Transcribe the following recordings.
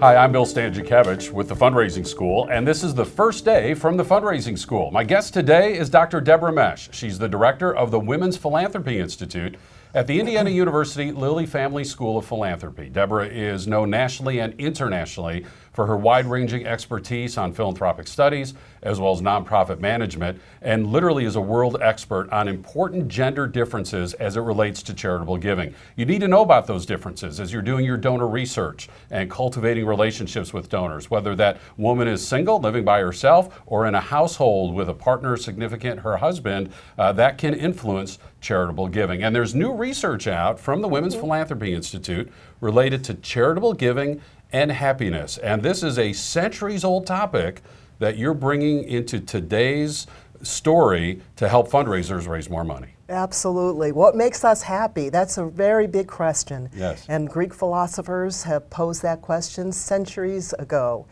Hi, I'm Bill Stanczykiewicz with the Fundraising School, and this is the first day from the Fundraising School. My guest today is Dr. Deborah Mesch. She's the director of the Women's Philanthropy Institute at the Indiana University Lilly Family School of Philanthropy. Deborah is known nationally and internationally for her wide ranging expertise on philanthropic studies as well as nonprofit management, and literally is a world expert on important gender differences as it relates to charitable giving. You need to know about those differences as you're doing your donor research and cultivating relationships with donors, whether that woman is single, living by herself, or in a household with a partner significant, her husband, uh, that can influence charitable giving. And there's new research out from the Women's Philanthropy Institute related to charitable giving and happiness. And this is a centuries old topic that you're bringing into today's story to help fundraisers raise more money. Absolutely. What makes us happy? That's a very big question. Yes. And Greek philosophers have posed that question centuries ago.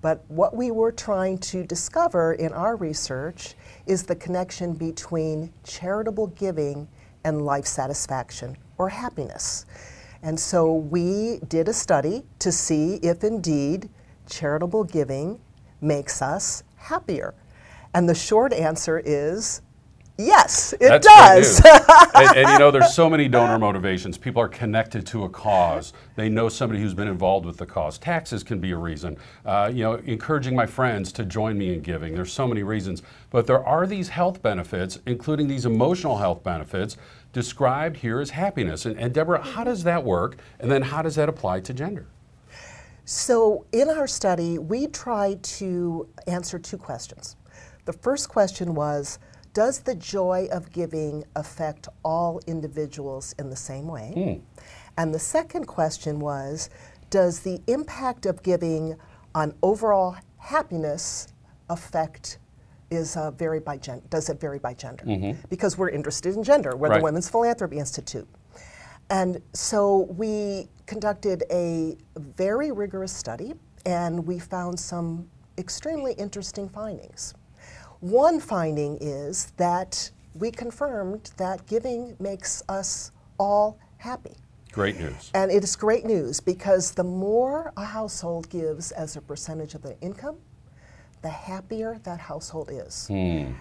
But what we were trying to discover in our research is the connection between charitable giving and life satisfaction or happiness. And so we did a study to see if indeed charitable giving makes us happier. And the short answer is Yes, it That's does. and, and, you know, there's so many donor motivations. People are connected to a cause. They know somebody who's been involved with the cause. Taxes can be a reason. Uh, you know, encouraging my friends to join me in giving. There's so many reasons. But there are these health benefits, including these emotional health benefits, described here as happiness. And, and Deborah, how does that work? And then how does that apply to gender? So, in our study, we tried to answer two questions. The first question was Does the joy of giving affect all individuals in the same way? Hmm. And the second question was Does the impact of giving on overall happiness affect is uh, vary by gender? Does it vary by gender? Mm-hmm. Because we're interested in gender. We're Right. the Women's Philanthropy Institute. And so we conducted a very rigorous study and we found some extremely interesting findings. One finding is that we confirmed that giving makes us all happy. Great news. And it is great news because the more a household gives as a percentage of their income, the happier that household is. Hmm.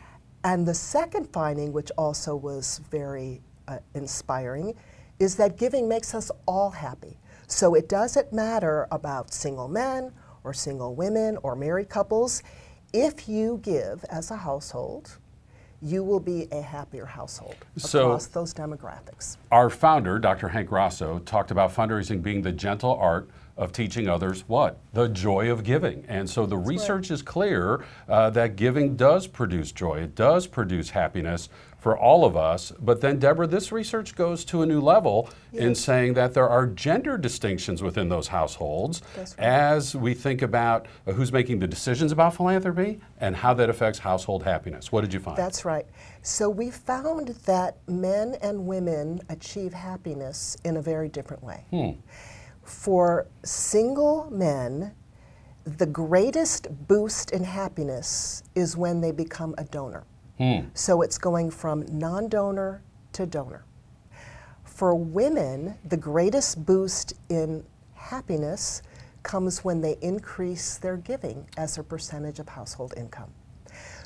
And the second finding, which also was very uh, inspiring, is that giving makes us all happy. So it doesn't matter about single men or single women or married couples. If you give as a household, you will be a happier household So- across those demographics. Our founder, Dr. Hank Rosso, talked about fundraising being the gentle art of teaching others what? The joy of giving. And so the research is clear uh, that giving does produce joy, it does produce happiness for all of us. But then, Deborah, this research goes to a new level in saying that there are gender distinctions within those households right. as we think about uh, who's making the decisions about philanthropy and how that affects household happiness. What did you find? That's right. So we found that men and women achieve happiness in a very different way. For single men, the greatest boost in happiness is when they become a donor. Hmm. So it's going from non donor to donor. For women, the greatest boost in happiness comes when they increase their giving as a percentage of household income.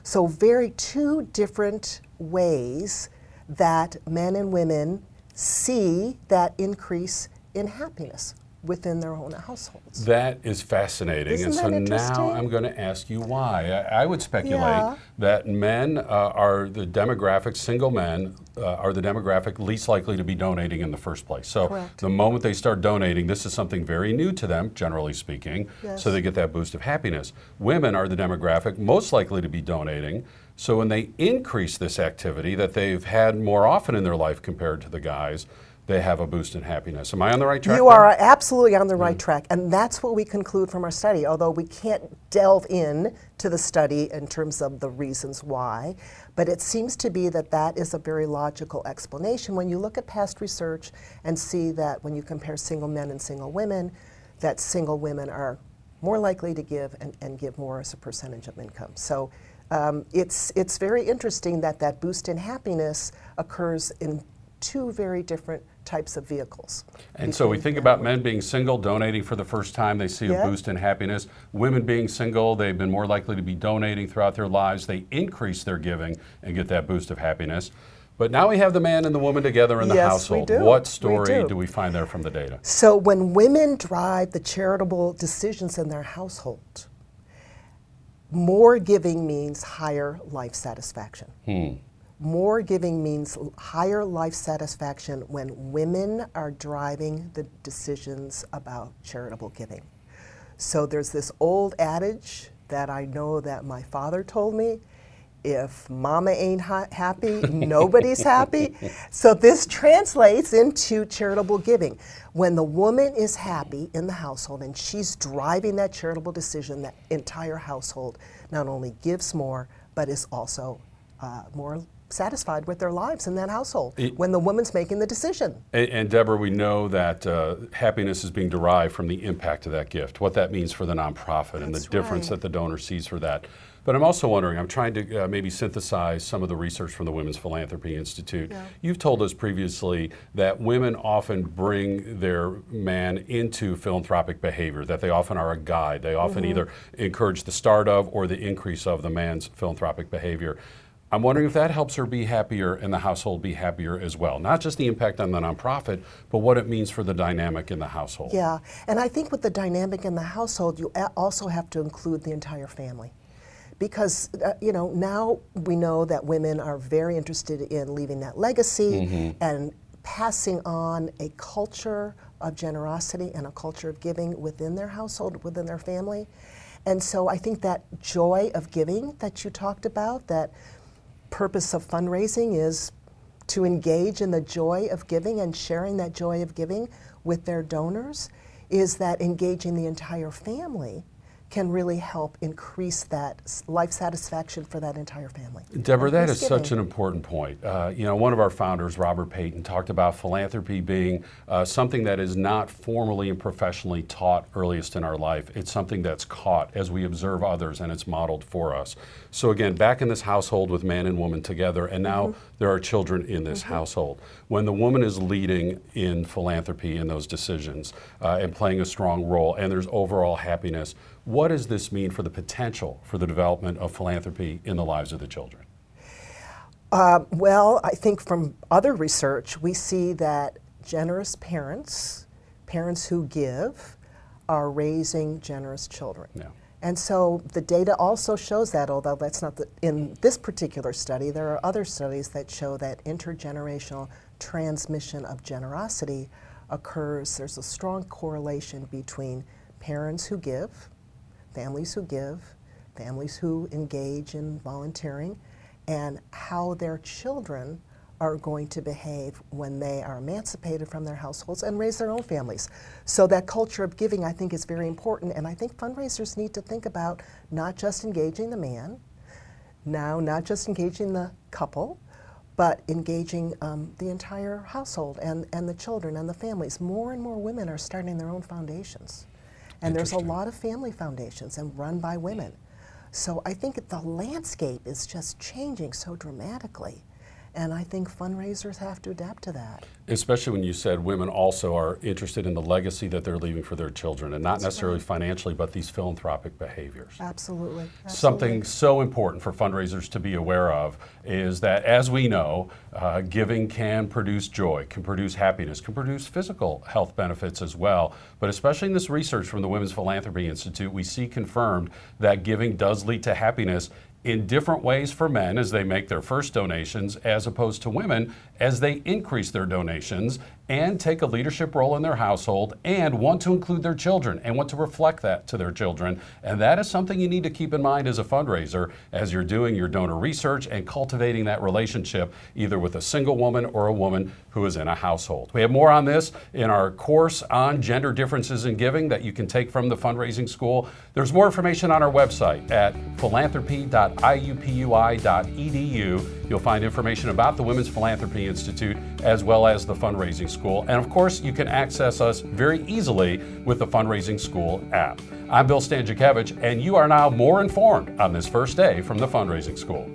So, very two different ways that men and women see that increase in happiness within their own households. That is fascinating. Isn't and so now? I'm going to ask you why. I, I would speculate Yeah. that men uh, are the demographic, single men uh, are the demographic least likely to be donating in the first place. So Correct. the moment they start donating, this is something very new to them, generally speaking. Yes. So they get that boost of happiness. Women are the demographic most likely to be donating. So when they increase this activity that they've had more often in their life compared to the guys, they have a boost in happiness. Am I on the right track? You there? are absolutely on the right track, and that's what we conclude from our study. Although we can't delve in to the study in terms of the reasons why, but it seems to be that that is a very logical explanation when you look at past research and see that when you compare single men and single women, that single women are more likely to give and, and give more as a percentage of income. So. Um, it's it's very interesting that that boost in happiness occurs in two very different types of vehicles. And so we think about men being single, donating for the first time, they see a boost in happiness. Women being single, they've been more likely to be donating throughout their lives. They increase their giving and get that boost of happiness. But now we have the man and the woman together in the Yes, we household. do. What We story do. do we find there from the data? So when women drive the charitable decisions in their household, more giving means higher life satisfaction. Hmm. More giving means higher life satisfaction when women are driving the decisions about charitable giving. So there's this old adage that I know that my father told me if mama ain't ha- happy, nobody's happy. So this translates into charitable giving. When the woman is happy in the household and she's driving that charitable decision, that entire household not only gives more, but is also uh, more satisfied with their lives in that household It- when the woman's making the decision. And, and Deborah, we know that uh, happiness is being derived from the impact of that gift, what that means for the nonprofit, and the That's difference that the donor sees for that. But I'm also wondering, I'm trying to uh, maybe synthesize some of the research from the Women's Philanthropy Institute. Yeah. You've told us previously that women often bring their man into philanthropic behavior, that they often are a guide. They often Mm-hmm. either encourage the start of or the increase of the man's philanthropic behavior. I'm wondering if that helps her be happier and the household be happier as well. Not just the impact on the nonprofit, but what it means for the dynamic in the household. Yeah, and I think with the dynamic in the household, you also have to include the entire family. Because, uh, you know, now we know that women are very interested in leaving that legacy and passing on a culture of generosity and a culture of giving within their household, within their family. And so I think that joy of giving that you talked about, that purpose of fundraising is to engage in the joy of giving and sharing that joy of giving with their donors is that engaging the entire family can really help increase that life satisfaction for that entire family. Deborah, that is such an important point. Uh, you know, one of our founders, Robert Payton, talked about philanthropy being uh, something that is not formally and professionally taught earliest in our life. It's something that's caught as we observe others and it's modeled for us. So, again, back in this household with man and woman together, and now Mm-hmm. there are children in this household. When the woman is leading in philanthropy in those decisions uh, and playing a strong role, and there's overall happiness, what does this mean for the potential for the development of philanthropy in the lives of the children? Um, well, I think from other research, we see that generous parents, parents who give, are raising generous children. Yeah. And so the data also shows that, although that's not the, in this particular study, there are other studies that show that intergenerational transmission of generosity occurs. There's a strong correlation between parents who give, families who give, families who engage in volunteering, and how their children are going to behave when they are emancipated from their households and raise their own families. So that culture of giving, I think, is very important, and I think fundraisers need to think about not just engaging the man, now not just engaging the couple, but engaging um, the entire household and, and the children and the families. More and more women are starting their own foundations. And there's a lot of family foundations and run by women. So I think the landscape is just changing so dramatically. And I think fundraisers have to adapt to that. Especially when you said women also are interested in the legacy that they're leaving for their children, and not necessarily financially, but these philanthropic behaviors. Absolutely. Something so important for fundraisers to be aware of is that, as we know, uh, giving can produce joy, can produce happiness, can produce physical health benefits as well. But especially in this research from the Women's Philanthropy Institute, we see confirmed that giving does lead to happiness in different ways for men as they make their first donations, as opposed to women as they increase their donations and take a leadership role in their household and want to include their children and want to reflect that to their children. And that is something you need to keep in mind as a fundraiser as you're doing your donor research and cultivating that relationship either with a single woman or a woman who is in a household. We have more on this in our course on gender differences in giving that you can take from the fundraising school. There's more information on our website at philanthropy.iupui.edu. You'll find information about the Women's Philanthropy Institute as well as the fundraising school. And of course, you can access us very easily with the fundraising school app. I'm Bill Stanczykiewicz, and you are now more informed on this first day from the fundraising school.